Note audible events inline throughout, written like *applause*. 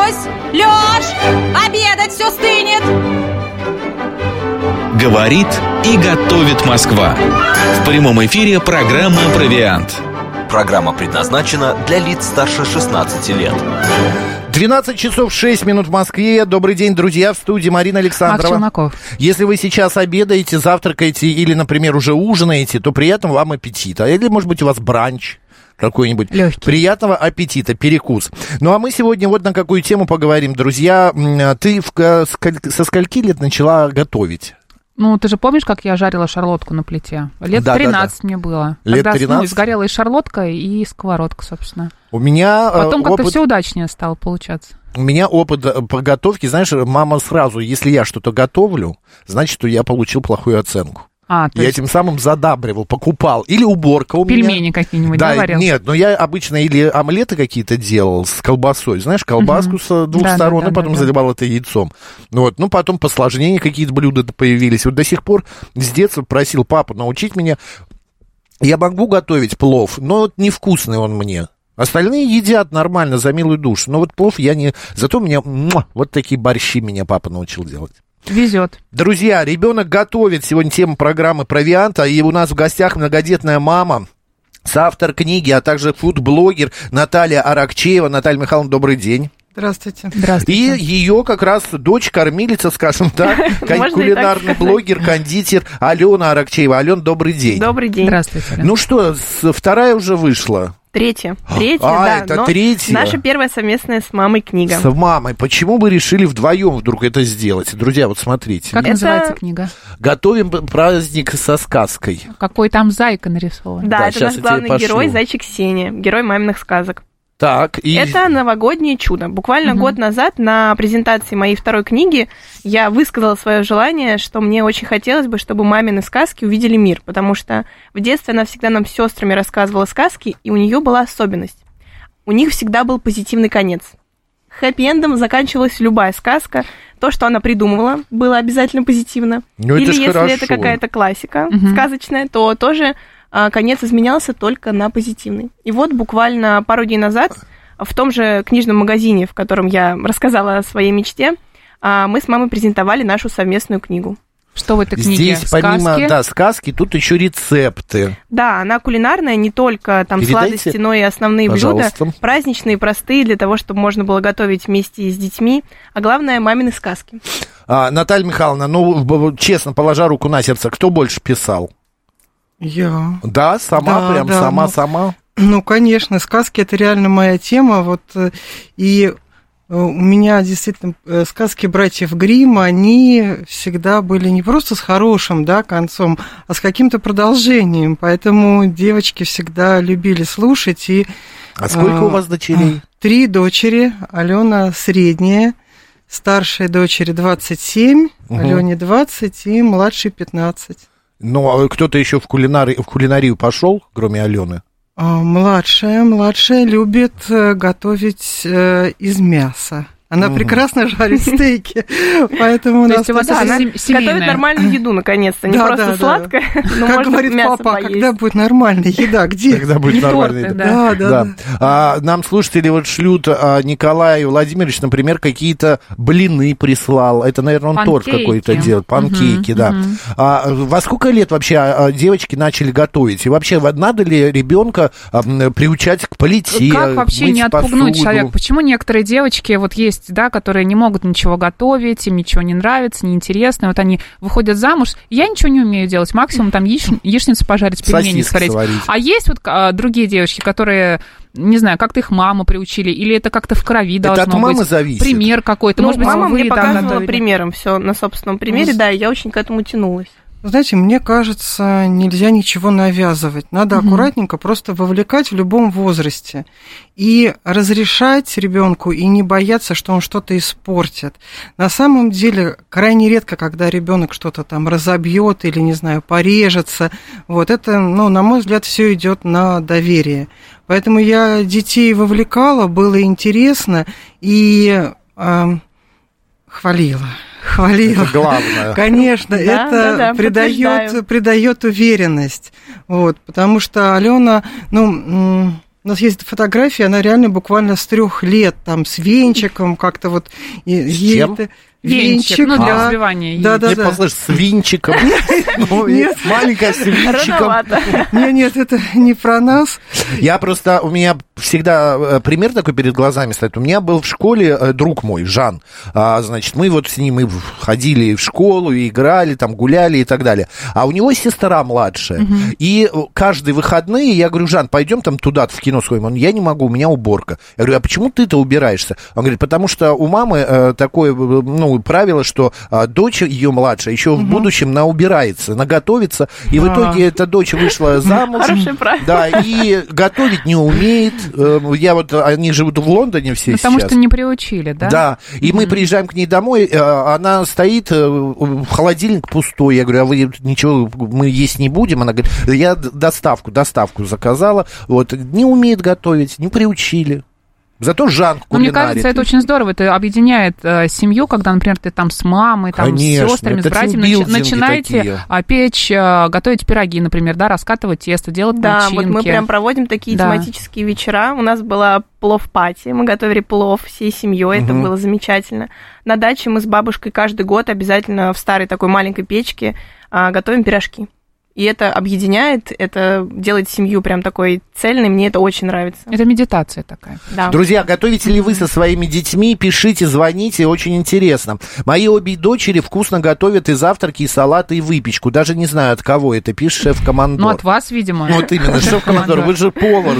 Марусь! Лёш! Обедать все стынет! Говорит и готовит Москва. В прямом эфире программа «Провиант». Программа предназначена для лиц старше 16 лет. 12 часов 6 минут в Москве. Добрый день, друзья, в студии Марина Александрова. Челноков. Если вы сейчас обедаете, завтракаете или, например, уже ужинаете, то приятного вам аппетита. Или, может быть, у вас бранч какой-нибудь. Легкий. Приятного аппетита, перекус. Ну, а мы сегодня вот на какую тему поговорим, друзья. М, Ты в со скольки лет начала готовить? Ну, ты же помнишь, как я жарила шарлотку на плите? Лет Да, да, 13 мне было. Лет Тогда, 13? Ну, сгорела и шарлотка, и сковородка, собственно. У меня э, Потом как-то опыт... все удачнее стало получаться. У меня опыт э, по готовке, знаешь, мама сразу, если я что-то готовлю, значит, что я получил плохую оценку. А, я есть этим самым задабривал, покупал. Или уборка у меня. пельмени какие-нибудь, да, Да, варил? нет, но я обычно или омлеты какие-то делал с колбасой, знаешь, колбаску с двух Да, да, сторон, да, и потом да, да. заливал это яйцом. Ну Вот, ну потом посложнее какие-то блюда появились. Вот до сих пор с детства просил папу научить меня. Я могу готовить плов, но вот невкусный он мне. Остальные едят нормально, за милую душу. Но вот плов я не... Зато у меня вот такие борщи меня папа научил делать. Везет. Друзья, ребенок готовит. Сегодня тема программы «Провианта». И у нас в гостях многодетная мама, соавтор книги, а также фудблогер Наталья Аракчеева. Наталья Михайловна, добрый день. Здравствуйте. И Здравствуйте. ее как раз дочь-кормилица, скажем *laughs* так, и кулинарный блогер, кондитер Алена Аракчеева. Ален, добрый день. Добрый день. Здравствуйте. Ну что, вторая уже вышла? Третья. Третья, А, да. это но третья. Наша первая совместная с мамой книга. С мамой. Почему вы решили вдвоем вдруг это сделать? Друзья, вот смотрите. Как это- называется книга? Готовим праздник со сказкой. Какой там зайка нарисован? Да, Да, это наш главный герой, зайчик Сеня, герой маминых сказок. Так, и... Это новогоднее чудо. Буквально Мгм. год назад на презентации моей второй книги я высказала свое желание, что мне очень хотелось бы, чтобы мамины сказки увидели мир, потому что в детстве она всегда нам с сестрами рассказывала сказки, и у нее была особенность. У них всегда был позитивный конец. Хэппи-эндом заканчивалась любая сказка. То, что она придумывала, было обязательно позитивно. Ну, это Или ж если хорошо. это какая-то классика Мгм. сказочная, то тоже конец изменялся только на позитивный. И вот буквально пару дней назад в том же книжном магазине, в котором я рассказала о своей мечте, а, мы с мамой презентовали нашу совместную книгу. Что в этой книге? Здесь помимо, Сказки? да, сказки, тут еще рецепты. Да, она кулинарная, не только там Передайте, сладости, но и основные пожалуйста. блюда. Праздничные, простые, для того, чтобы можно было готовить вместе с детьми. А главное, мамины сказки. А, Наталья Михайловна, ну, честно, положа руку на сердце, кто больше писал? Я. Да, сама, Да, прям да, сама, ну, сама. Ну, конечно, сказки это реально моя тема. Вот э, и э, у меня действительно э, сказки братьев Гримм, они всегда были не просто с хорошим да, концом, а с каким-то продолжением. Поэтому девочки всегда любили слушать. И А сколько А, у вас дочерей? три дочери, Алена средняя, старшей дочери 27, Мгм. Алене 20 и младшей 15. Ну, а кто-то еще в, кулинари... в кулинарию пошел, кроме Алены? А, Младшая, младшая любит э, готовить э, из мяса. Она Мгм. прекрасно жарит *laughs* стейки, поэтому у То нас есть у вас она готовит нормальную еду, наконец-то. Не просто сладкое, *laughs* но как говорит папа, когда будет нормальная еда? Где? Когда будет нормальная еда? да. Да. А, нам слушатели вот шлют, а, Николай Владимирович, например, какие-то блины прислал. Это, наверное, он торт какой-то делает. Панкейки, да. А, во сколько лет вообще девочки начали готовить? И вообще, надо ли ребенка приучать к плите? Как вообще не отпугнуть человека? Почему некоторые девочки вот есть, да, которые не могут ничего готовить, им ничего не нравится, неинтересно, вот они выходят замуж, я ничего не умею делать, максимум там яич- *laughs* яичницу пожарить, пельмени сварить. сварить. А есть вот а, другие девочки, которые, не знаю, как-то их маму приучили, или это как-то в крови Это должно от мамы быть. зависит. Пример какой-то, Ну, может быть, мама вы мне показывала готовили. примером все на собственном примере, Ну, да, и я очень к этому тянулась. Знаете, мне кажется, нельзя ничего навязывать. Надо Мгм. аккуратненько просто вовлекать в любом возрасте. И разрешать ребенку и не бояться, что он что-то испортит. На самом деле, крайне редко, когда ребенок что-то там разобьет или, не знаю, порежется. Вот это, ну, на мой взгляд, все идет на доверие. Поэтому я детей вовлекала, было интересно и эм, хвалила. Хвалила. Это главное. Конечно, Да, это да, да, придает, придает уверенность. Вот, потому что Алена, ну, У нас есть фотография, она реально буквально с трех лет, там, с венчиком, как-то вот... С ей чем? Венчик, Венчик, ну, для да. развивания яиц. Да, да, Мне да. послышалось с винчиком. *laughs* Ну, Нет. Маленькая с винчиком. Рановато. Нет, нет, это не про нас. Я просто, у меня всегда э, пример такой перед глазами стоит. У меня был в школе э, друг мой, Жан. А, значит, мы вот с ним и ходили в школу, и играли, там гуляли и так далее. А у него сестра младшая. И э, каждые выходные я говорю, Жан, пойдем там туда в кино сходим. Он, я не могу, у меня уборка. Я говорю, а почему ты-то убираешься? Он говорит, потому что у мамы такое, э, ну, правило, что а, дочь ее младшая еще в будущем наубирается, наготовится. И в А. итоге эта дочь вышла *laughs* замуж. Хорошее правило. Да, и готовить не умеет. Э, Я вот, они живут в Лондоне все Потому сейчас. что не приучили, да? Да, и мы приезжаем к ней домой, э, она стоит, э, холодильник пустой. Я говорю, а вы ничего, мы есть не будем? Она говорит, я доставку, доставку заказала. Вот, не умеет готовить, не приучили. Зато Жан Но мне кажется, это очень здорово. Это объединяет э, семью, когда, например, ты там с мамой, там, Конечно, с сестрами, с это братьями начи- начинаете такие. печь, а, готовить пироги, например, да, раскатывать тесто, делать Да, начинки. вот мы прям проводим такие Да. тематические вечера. У нас была плов-пати, мы готовили плов всей семьей, это Мгм. было замечательно. На даче мы с бабушкой каждый год обязательно в старой такой маленькой печке а, готовим пирожки. И это объединяет, это делает семью прям такой цельной, мне это очень нравится. Это медитация такая. Да. Друзья, готовите ли вы со своими детьми? Пишите, звоните, очень интересно. Мои обе дочери вкусно готовят и завтраки, и салаты, и выпечку. Даже не знаю, от кого это, пишет шеф-командор. Ну, от вас, видимо. Вот именно, *laughs* шеф-командор, вы же повар,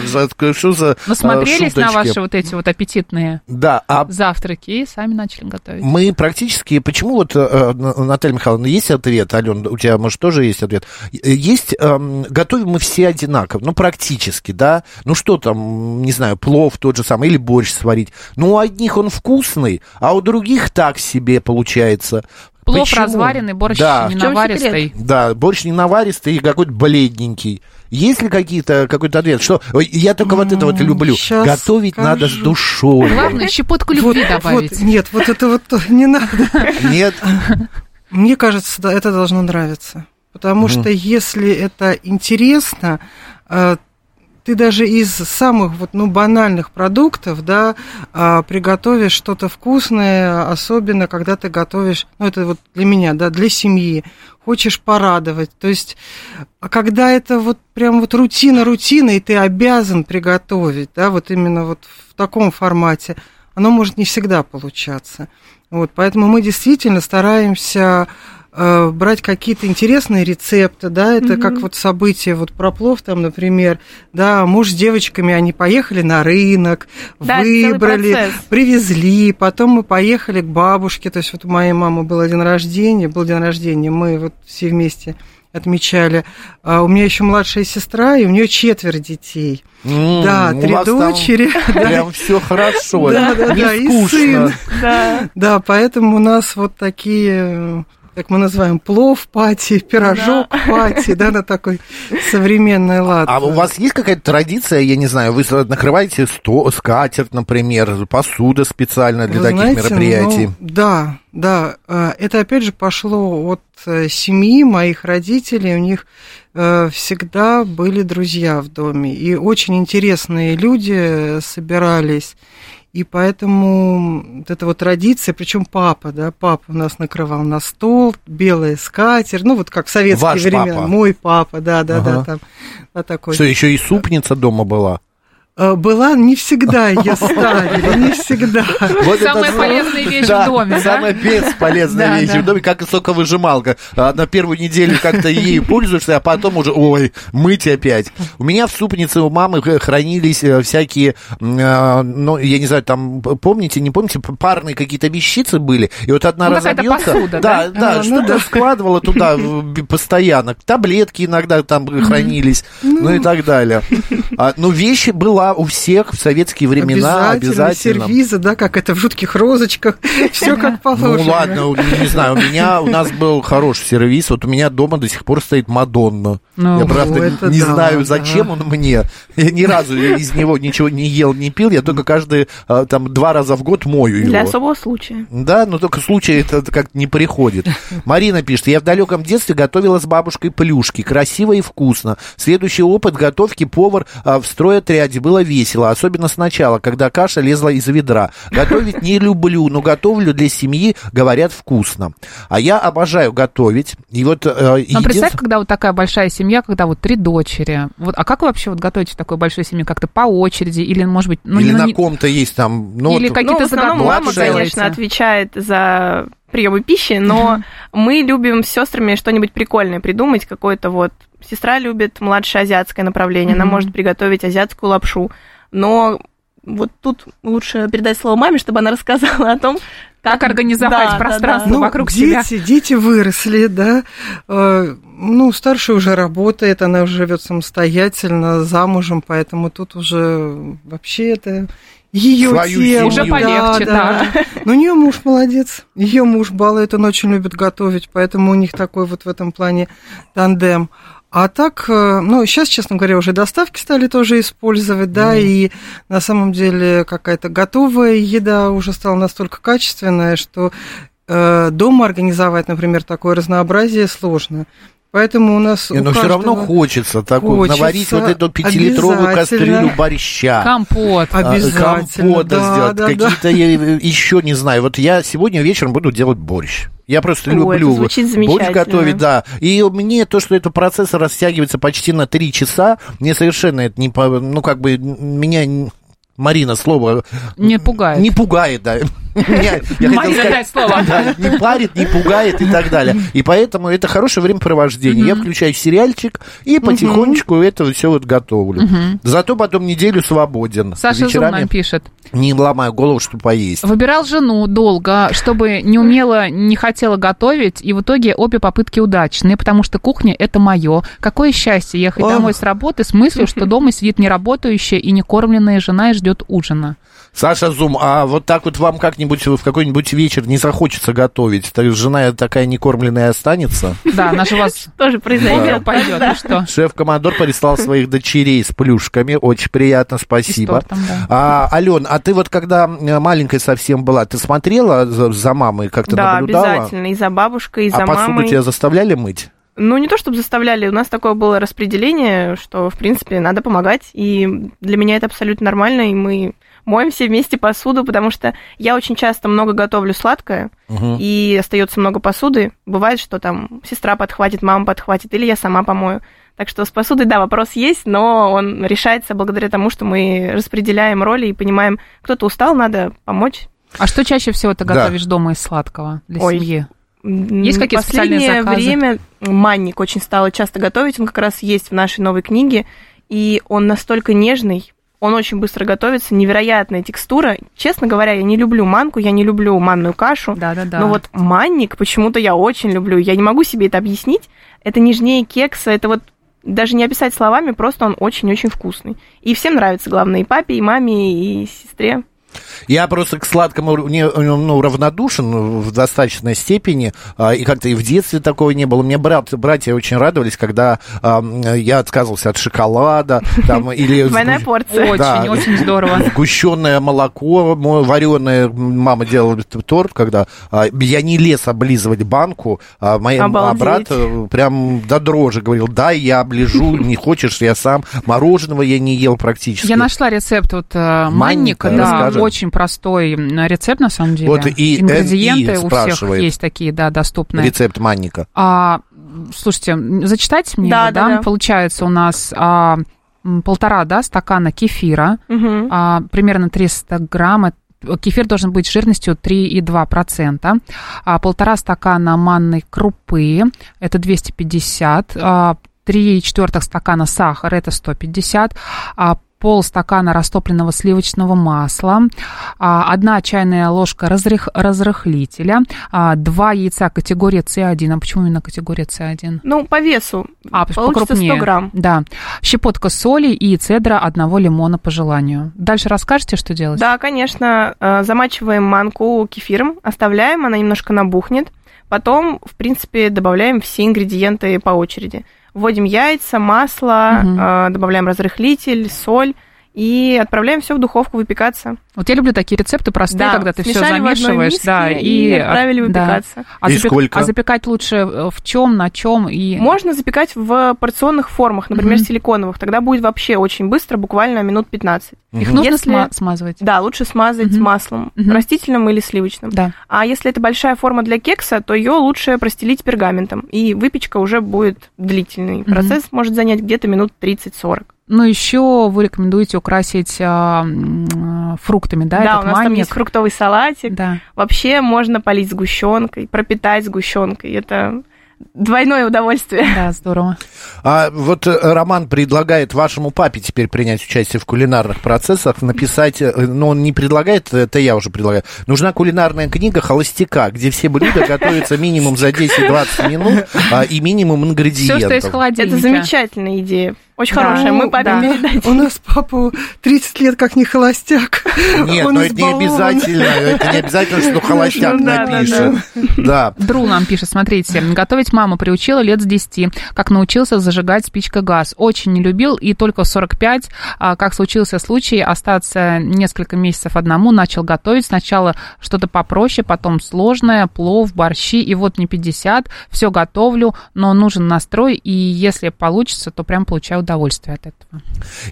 что за Насмотрелись э, на шуточки? ваши вот эти вот аппетитные Да, а завтраки и сами начали готовить. мы практически... Почему вот, э, Наталья Михайловна, есть ответ? Ален, у тебя, может, тоже есть ответ? Э, Есть... эм, готовим мы все одинаково, ну, практически, да? Ну, что там, не знаю, плов тот же самый или борщ сварить. Ну, у одних он вкусный, а у других так себе получается. Плов Почему? разваренный, борщ Да. не наваристый. Да, борщ не наваристый и какой-то бледненький. Есть ли какие-то, какой-то ответ? Что, я только вот это вот люблю. Щас Готовить надо с скажу. душой. Главное, щепотку Вот, любви вот, добавить. нет, вот это вот *laughs* не надо. Нет? Мне кажется, да, это должно нравиться. Потому Мгм. что если это интересно, э, ты даже из самых вот, ну, банальных продуктов, да, а, приготовишь что-то вкусное, особенно когда ты готовишь, ну, это вот для меня, да, для семьи, хочешь порадовать. То есть, а когда это вот прям вот рутина, рутина, и ты обязан приготовить, да, вот именно вот в таком формате, оно может не всегда получаться. Вот, поэтому мы действительно стараемся брать какие-то интересные рецепты, да, это Мгм. как вот событие, вот про плов там, например, да, муж с девочками, они поехали на рынок, Да, выбрали, привезли, потом мы поехали к бабушке, то есть вот у моей мамы был день рождения, был день рождения, мы вот все вместе отмечали. А у меня еще младшая сестра, и у нее четверо детей. М, да, у три дочери. да. *laughs* Прям все хорошо. Да, да, да, и сын. Да. Да, поэтому у нас вот такие, как мы называем, плов пати, пирожок пати, да, на такой современный лад. А у вас есть какая-то традиция, я не знаю, вы накрываете сто, скатерть, например, посуда специально для Вы таких знаете, мероприятий? ну, да, да. э, Это опять же пошло от э, семьи моих родителей. У них э, всегда были друзья в доме. И очень интересные люди собирались. И поэтому вот эта вот традиция, причем папа, да, папа у нас накрывал на стол, белая скатерть, ну вот как в советские Ваш времена, папа? мой папа, да, да, Ага. да, там, да, такой. Что, еще и супница дома была? Э, Была не всегда ее *laughs* ставили, не всегда. Вот Самая это- полезная вещь Да, в доме, да? Самая бесполезная Да, вещь да. в доме, как и соковыжималка. На первую неделю как-то ей пользуешься, а потом уже, ой, мыть опять. У меня в супнице у мамы х- хранились э, всякие, э, ну, я не знаю, там, помните, не помните, парные какие-то вещицы были, и вот одна Ну, разобьется. посуда, да, да? да, А, ну что-то да. складывала туда э, постоянно. Таблетки иногда там хранились, ну и так далее. А, Ну, вещи была у всех в советские времена обязательно. Сервиза, да, как это в жутких розочках, *laughs* все как положено. Ну ладно, не знаю, у меня, у нас был хороший сервис, вот у меня дома до сих пор стоит Мадонна. Ну, я правда ну, не знаю, зачем он мне. Я ни разу из него ничего не ел, не пил, я только каждые а, там два раза в год мою Для его. особого случая. Да, но только случай это как-то не приходит. Марина пишет, я в далеком детстве готовила с бабушкой плюшки, красиво и вкусно. Следующий опыт готовки повар а, в стройотряде было весело, особенно сначала, когда каша лезла из ведра. Готовить не люблю, но готовлю для семьи, говорят, вкусно. А я обожаю готовить. И вот э, Ну, единственное- представь, когда вот такая большая семья, когда вот три дочери. Вот, а как вы вообще вот готовите в такой большой семье? Как-то по очереди? Или, может быть... Ну, Или не- на не- ком-то есть там... Ну, Или вот- какие-то ну, в основном мама, конечно, отвечает за приемы пищи, но мы любим с сестрами что-нибудь прикольное придумать, какое-то вот... Сестра любит младшее азиатское направление, она Мгм. может приготовить азиатскую лапшу, но вот тут лучше передать слово маме, чтобы она рассказала о том, Как организовать Да, да, пространство да. Ну, вокруг дети, себя? дети выросли, да. Э, Ну, старшая уже работает, она уже живет самостоятельно, замужем, поэтому тут уже вообще это ее Свою семью. Уже полегче, да. Но у нее муж молодец. Ее муж балует, он очень любит готовить, поэтому у них такой вот в этом плане тандем. А так, э, ну, сейчас, честно говоря, уже доставки стали тоже использовать, да, и на самом деле какая-то готовая еда уже стала настолько качественная, что э, дома организовать, например, такое разнообразие сложно. Поэтому у нас Не, у но все равно хочется, такую, Хочется, наварить вот эту пятилитровую кастрюлю борща. Компот. а, Обязательно, компота да, сделать, да, да. какие-то я еще не знаю. Вот я сегодня вечером буду делать борщ. Я просто Ой, люблю борщ замечательно. готовить, да. И мне то, что этот процесс растягивается почти на три часа, мне совершенно это не, по- ну как бы меня Марина слово Не пугает. не пугает, да. Меня- я слово. не парит, не пугает и так далее. И поэтому это хорошее времяпровождение. Я включаю сериальчик и потихонечку это все вот готовлю. Зато потом неделю свободен. Саша Зум нам пишет. не ломаю голову, что поесть. Выбирал жену долго, чтобы не умела, не хотела готовить, и в итоге обе попытки удачные, потому что кухня – это мое. Какое счастье ехать Ох. домой с работы с мыслью, что дома сидит неработающая и некормленная жена и ждет ужина. Саша Зум, а вот так вот вам как-нибудь в какой-нибудь вечер не захочется готовить? Так жена такая некормленная останется? Да, она же вас *laughs* тоже произойдет. пойдет, ну что? Шеф-командор прислал своих дочерей с плюшками. Очень приятно, спасибо. да. А, Ален, а ты вот когда э, маленькая совсем была, ты смотрела за, мамой, как-то Да, наблюдала? обязательно. И за бабушкой, и за а посуду мамой. тебя заставляли мыть? Ну, не то чтобы заставляли, у нас такое было распределение, что, в принципе, надо помогать, и для меня это абсолютно нормально, и мы моем все вместе посуду, потому что я очень часто много готовлю сладкое, Мгм. и остается много посуды. Бывает, что там сестра подхватит, мама подхватит, или я сама помою. Так что с посудой, да, вопрос есть, но он решается благодаря тому, что мы распределяем роли и понимаем, кто-то устал, надо помочь. А что чаще всего ты Да. готовишь дома из сладкого для Ой. семьи? Есть какие-то специальные Последнее заказы? время манник очень стала часто готовить, он как раз есть в нашей новой книге, и он настолько нежный, он очень быстро готовится, невероятная текстура. Честно говоря, я не люблю манку, я не люблю манную кашу, Да-да-да. но вот манник почему-то я очень люблю. Я не могу себе это объяснить. Это нежнее кекса, это вот даже не описать словами, просто он очень-очень вкусный. И всем нравится, главное, и папе, и маме, и сестре. Я просто к сладкому не, ну, равнодушен в достаточной степени, а, и как-то и в детстве такого не было. Мне брат, братья очень радовались, когда а, я отказывался от шоколада, *laughs* там, или... Двойная сгу- порция. Очень, Да. очень здорово. Сгущенное молоко, вареное, мама делала торт, когда а, я не лез облизывать банку, а, моя, а брат э, прям до дрожи говорил, да, я оближу, не хочешь, я сам. Мороженого я не ел практически. Я нашла рецепт вот э, Манника, манника, да. Очень простой рецепт на самом деле. Вот и Ингредиенты у всех есть такие, да, доступные. Рецепт манника. А, слушайте, м, зачитать мне, Да, его, да, да. Получается у нас а, полтора, да, стакана кефира, Мгм. а, примерно 300 грамм. Кефир должен быть жирностью 3,2%. А, полтора стакана манной крупы, это 250. А, 3 четвертых стакана сахара, это 150. А, полстакана растопленного сливочного масла, а, одна чайная ложка разрых- разрыхлителя, а, два яйца категории С1. А почему именно категория С1? Ну, по весу. А, Получится покрупнее. 100 грамм. Да. Щепотка соли и цедра одного лимона по желанию. Дальше расскажете, что делать? Да, конечно. э, Замачиваем манку кефиром, оставляем, она немножко набухнет. Потом, в принципе, добавляем все ингредиенты по очереди. Вводим яйца, масло, э, добавляем разрыхлитель, соль. И отправляем все в духовку выпекаться. Вот я люблю такие рецепты простые, Да, когда ты все замешиваешь, миске да, и отправили да. выпекаться. А, И запек- сколько? а запекать лучше э, в чем, на чем и Можно запекать в порционных формах, например, Мгм. силиконовых. Тогда будет вообще очень быстро, буквально минут 15. их нужно Если- сма- смазывать. Да, лучше смазать Мгм. маслом, Мгм. растительным или сливочным. Да. А если это большая форма для кекса, то ее лучше простелить пергаментом. И выпечка уже будет длительный. Процесс может занять где-то минут 30-40. Ну, еще вы рекомендуете украсить а, фруктами, да, Да, этот у нас там манник? есть фруктовый салатик. Да. Вообще можно полить сгущенкой, пропитать сгущенкой. Это двойное удовольствие. Да, здорово. А вот э, Роман предлагает вашему папе теперь принять участие в кулинарных процессах, написать, э, ну, он не предлагает, это я уже предлагаю. Нужна кулинарная книга холостяка, где все блюда готовятся минимум за 10-20 минут а, и минимум Все, ингредиентов. что из холодильника. Это замечательная идея. Очень Да. хорошая. Мы папе Да. *laughs* передадим. У нас папа 30 лет как не холостяк. Нет, Он но это не обязательно, это не обязательно, что холостяк Ну да, да, напишет. Да. Дру нам пишет, смотрите, готовить мама приучила лет с 10, как научился зажигать спичкой газ. Очень не любил, и только в 45, а, как случился случай, остаться несколько месяцев одному, начал готовить. Сначала что-то попроще, потом сложное, плов, борщи, и вот мне 50, все готовлю, но нужен настрой, и если получится, то прям получаю удовольствие от этого.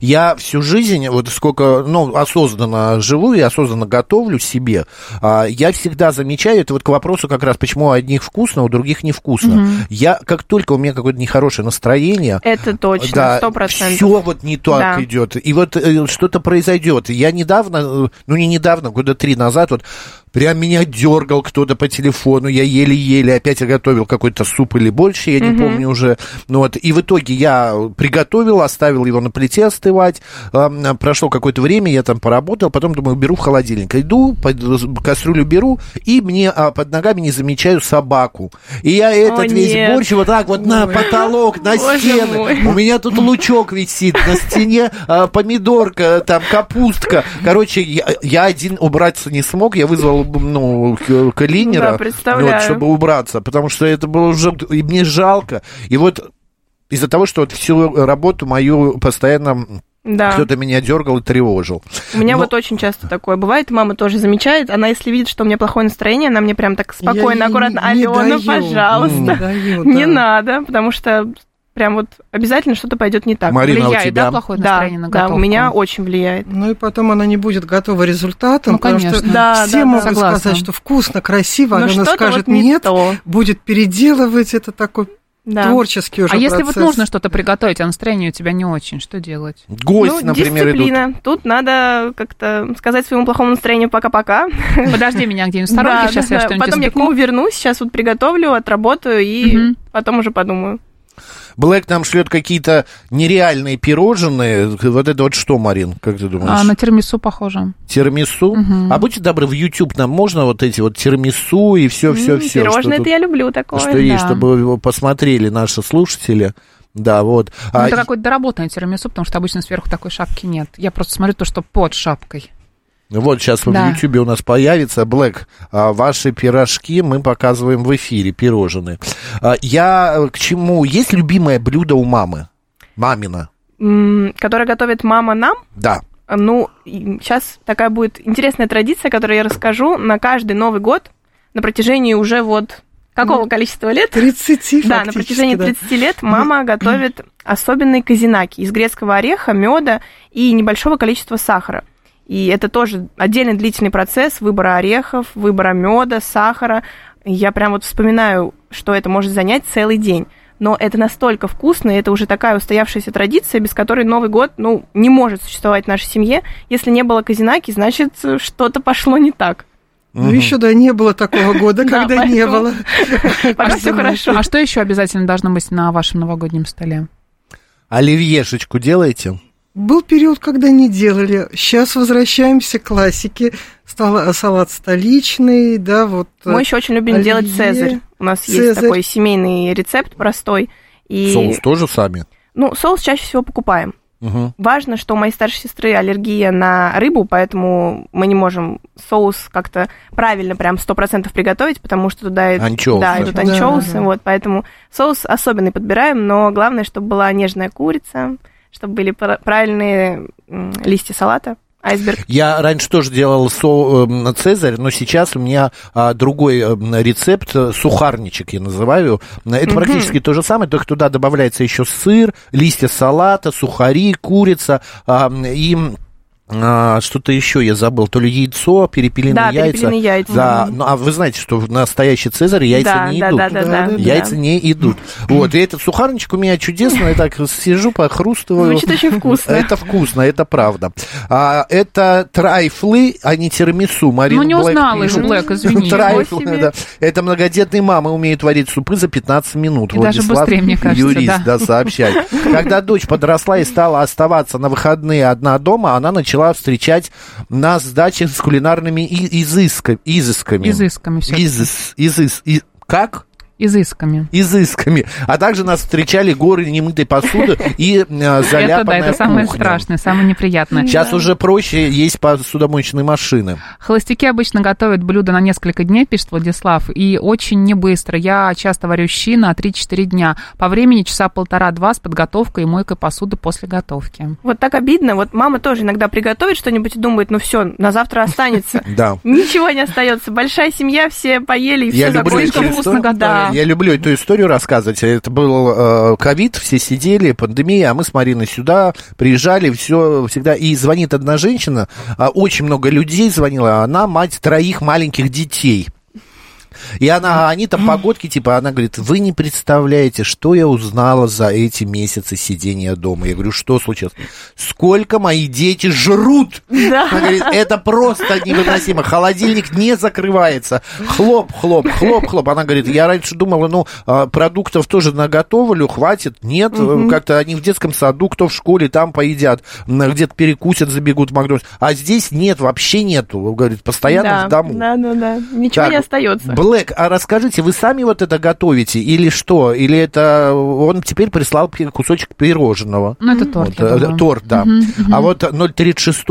Я всю жизнь, вот сколько, ну, осознанно живу и осознанно готовлю себе, а, я всегда замечаю, это вот к вопросу как раз, почему у одних вкусно, у других невкусно. Я, как только у меня какое-то нехорошее настроение, Это точно, да, сто процентов. все вот не так Да. идет. И вот э, что-то произойдет. Я недавно, ну не недавно, года три назад, вот прям меня дергал кто-то по телефону, я еле-еле опять готовил какой-то суп или больше, я не помню уже. Ну вот, и в итоге я приготовил, оставил его на плите остывать. Эм, Прошло какое-то время, я там поработал, потом думаю, беру в холодильник. Иду, кастрюлю беру, и мне а, под ногами не замечаю собаку. И я этот весь нет. борщ вот так вот на потолок, на Боже стены. мой. У меня тут лучок висит, на стене а, помидорка, там капустка. Короче, я, я один убраться не смог, я вызвал ну, клинера, Да, вот, чтобы убраться, потому что это было уже, и мне жалко. И вот из-за того, что вот всю работу мою постоянно Да. кто-то меня дергал и тревожил. У меня Но- вот очень часто такое бывает. Мама тоже замечает. Она, если видит, что у меня плохое настроение, она мне прям так Я спокойно, ей аккуратно. не Алена, даю. пожалуйста. Не даю, *laughs* Не да. надо, потому что прям вот обязательно что-то пойдет не так. Марина, а у Влияет, тебя? да, плохое да, настроение на да, готовку? у меня очень влияет. Ну и потом она не будет готова результатом, Ну, потому конечно. что Да, все да, да. могут Согласна. сказать, что вкусно, красиво, Но а она скажет вот не нет, то. будет переделывать, это такой Да. творческий уже А если процесс. вот нужно что-то приготовить, а настроение у тебя не очень, что делать? Гости, ну, например, идут. дисциплина. Тут надо как-то сказать своему плохому настроению пока-пока. *laughs* Подожди меня где-нибудь в сторонке, Да, сейчас да, я да. что-нибудь Потом я к испеку. нему вернусь, сейчас вот приготовлю, отработаю и Мгм. потом уже подумаю. Блэк нам шлет какие-то нереальные пирожные. Вот это вот что, Марин, как ты думаешь? А, на тирамису похоже. Тирамису. Мгм. А будьте добры, в YouTube нам можно вот эти вот тирамису и все, все, все. Пирожное это я люблю такое. что есть, да. чтобы его посмотрели наши слушатели. Да, вот. Ну, А, это какое-то доработанное тирамису, потому что обычно сверху такой шапки нет. Я просто смотрю то, что под шапкой. Вот сейчас Да. в YouTube у нас появится Блэк. а, ваши пирожки мы показываем в эфире, пирожные. А, я э, к чему? Есть любимое блюдо у мамы? Мамина. Которое готовит мама нам. Да. Ну, сейчас такая будет интересная традиция, которую я расскажу на каждый Новый год на протяжении уже вот какого количества лет? 30 Да, на протяжении да. 30 лет мама готовит особенные казинаки из грецкого ореха, меда и небольшого количества сахара. И это тоже отдельный длительный процесс выбора орехов, выбора меда, сахара. Я прям вот вспоминаю, что это может занять целый день. Но это настолько вкусно, и это уже такая устоявшаяся традиция, без которой Новый год, ну, не может существовать в нашей семье. Если не было казинаки, значит, что-то пошло не так. Ну, еще да, не было такого года, *laughs* Да, когда не было. *laughs* Пока все хорошо. А что еще обязательно должно быть на вашем новогоднем столе? Оливьешечку делаете? Был период, когда не делали. Сейчас возвращаемся к классике. Стал салат столичный, да, вот. э, Мы еще очень любим оливье, делать цезарь. У нас есть Цезарь. такой семейный рецепт простой. И, Соус тоже сами? Ну, соус чаще всего покупаем. Мгм. Важно, что у моей старшей сестры аллергия на рыбу, поэтому мы не можем соус как-то правильно прям 100% приготовить, потому что туда идут, Анчоусы. да, идут Да, анчоусы, да. вот, поэтому соус особенный подбираем, но главное, чтобы была нежная курица, чтобы были пра- правильные листья салата, айсберг. Я раньше тоже делал со, э, цезарь, но сейчас у меня а, другой э, рецепт, э, сухарничек я называю. Это практически то же самое, только туда добавляется еще сыр, листья салата, сухари, курица а, и а, что-то еще я забыл, то ли яйцо, перепелиные Да, яйца. перепелиные яйца. Да, ну, а вы знаете, что в настоящий цезарь яйца Да, не да, идут. да, да, да. Яйца Да. не идут. Вот, и этот сухарничек у меня чудесный, я так сижу, похрустываю. Звучит очень вкусно. Это вкусно, это правда. А, это трайфлы, а не тирамису. Марина Ну, не Блэк узнала пишет. их, Блэк, извини. Трайфлы, да. Это многодетные мамы умеют варить супы за 15 минут. И даже Владислав быстрее, мне кажется, Юрист, да. да, сообщает. Когда дочь подросла и стала оставаться на выходные одна дома, она начала встречать нас с дачи с кулинарными изысками. Изысками всё-таки. Изыс, изыс, и- как? Изысками. изысками. А также нас встречали горы немытой посуды и э, Это заляпанная да, это самое страшное, самое неприятное. Сейчас уже проще есть посудомоечные машины. Холостяки обычно готовят блюдо на несколько дней, пишет Владислав, и очень не быстро. Я часто варю щи на 3-4 дня. По времени часа полтора-два с подготовкой и мойкой посуды после готовки. Вот так обидно. Вот мама тоже иногда приготовит что-нибудь и думает, ну все, на завтра останется. *laughs* Да. Ничего не остается. Большая семья, все поели, и все эту вкусно историю. Я люблю эту историю рассказывать. Это был э, ковид, все сидели, пандемия, а мы с Мариной сюда приезжали, все всегда. И звонит одна женщина, а очень много людей звонила, она мать троих маленьких детей. И она, они там погодки, типа, она говорит, вы не представляете, что я узнала за эти месяцы сидения дома. Я говорю, что случилось? Сколько мои дети жрут? Да. Она говорит, это просто невыносимо. Холодильник не закрывается. Хлоп, хлоп, хлоп, хлоп. Она говорит, я раньше думала, ну, а, продуктов тоже наготовлю, хватит. Нет, э, как-то они в детском саду, кто в школе, там поедят, где-то перекусят, забегут в Макдональдс. А здесь нет, вообще нету. Говорит, постоянно Да, в дому. да, да, да. Ничего Так, не остается. Блэк, а расскажите, вы сами вот это готовите или что? Или это он теперь прислал кусочек пирожного? Ну, это торт, Вот, я э, думаю. торт, да. А вот 036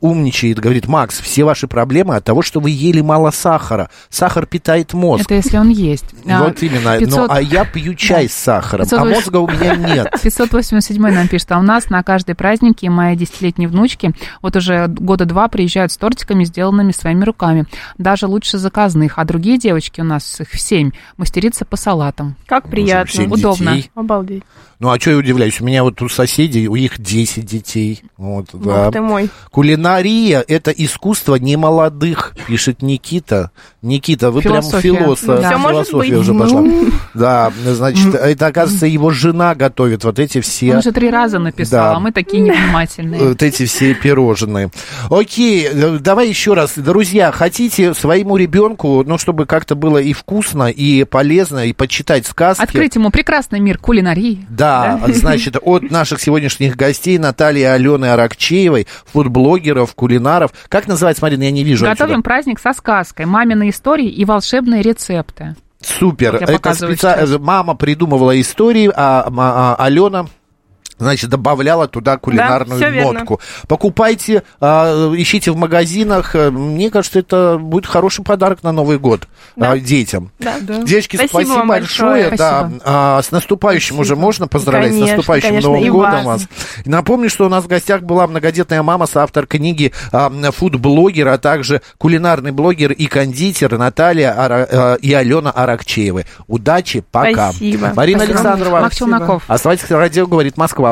умничает, говорит, Макс, все ваши проблемы от того, что вы ели мало сахара. Сахар питает мозг. Это если он есть. А, Вот именно. 500 Ну, а я пью чай *laughs* с сахаром, а 580 мозга у меня нет. *laughs* 587 нам пишет, а у нас на каждые праздники мои десятилетние внучки вот уже года два приезжают с тортиками, сделанными своими руками. Даже лучше заказных. А другие девочки у нас, их семь, мастерица по салатам. Как приятно. Семь Удобно. детей. Обалдеть. Ну, а что я удивляюсь? У меня вот у соседей, у их 10 детей. Вот, да. Бог ты мой. Кулинария – это искусство немолодых, пишет Никита. Никита, вы Философия. прям философ. Да. Всё может Философия быть. уже пошла. Да, значит, это, оказывается, его жена готовит вот эти все... Он же три раза написал, Да. а мы такие невнимательные. Вот эти все пирожные. Окей, э, давай еще раз. Друзья, хотите своему ребенку, ну, чтобы как-то было и вкусно, и полезно, и почитать сказки. Открыть ему прекрасный мир кулинарии. Да, значит, от наших сегодняшних гостей Натальи Алены Аракчеевой, фудблогеров, кулинаров. Как называется, Марина, я не вижу Готовим отсюда. праздник со сказкой, мамины истории и волшебные рецепты. Супер. Это специ-. Мама придумывала истории, а, м- а Алена значит, добавляла туда кулинарную верно. нотку. Покупайте, а, ищите в магазинах. Э, Мне кажется, это будет хороший подарок на Новый год Да. а, детям. Да. Девочки, Спасибо спасибо, вам большое. большое. Да, Спасибо. а, с наступающим уже можно поздравлять? с Конечно, наступающим конечно, Новым и годом вас. вас. Напомню, что у нас в гостях была многодетная мама, соавтор книги а, фуд-блогер, а также кулинарный блогер и кондитер Наталья Ара- а, и Алена Аракчеевы. Удачи, пока. Спасибо. Марина Спасибо. Александрова. Мак Челноков. Оставайтесь, радио говорит Москва.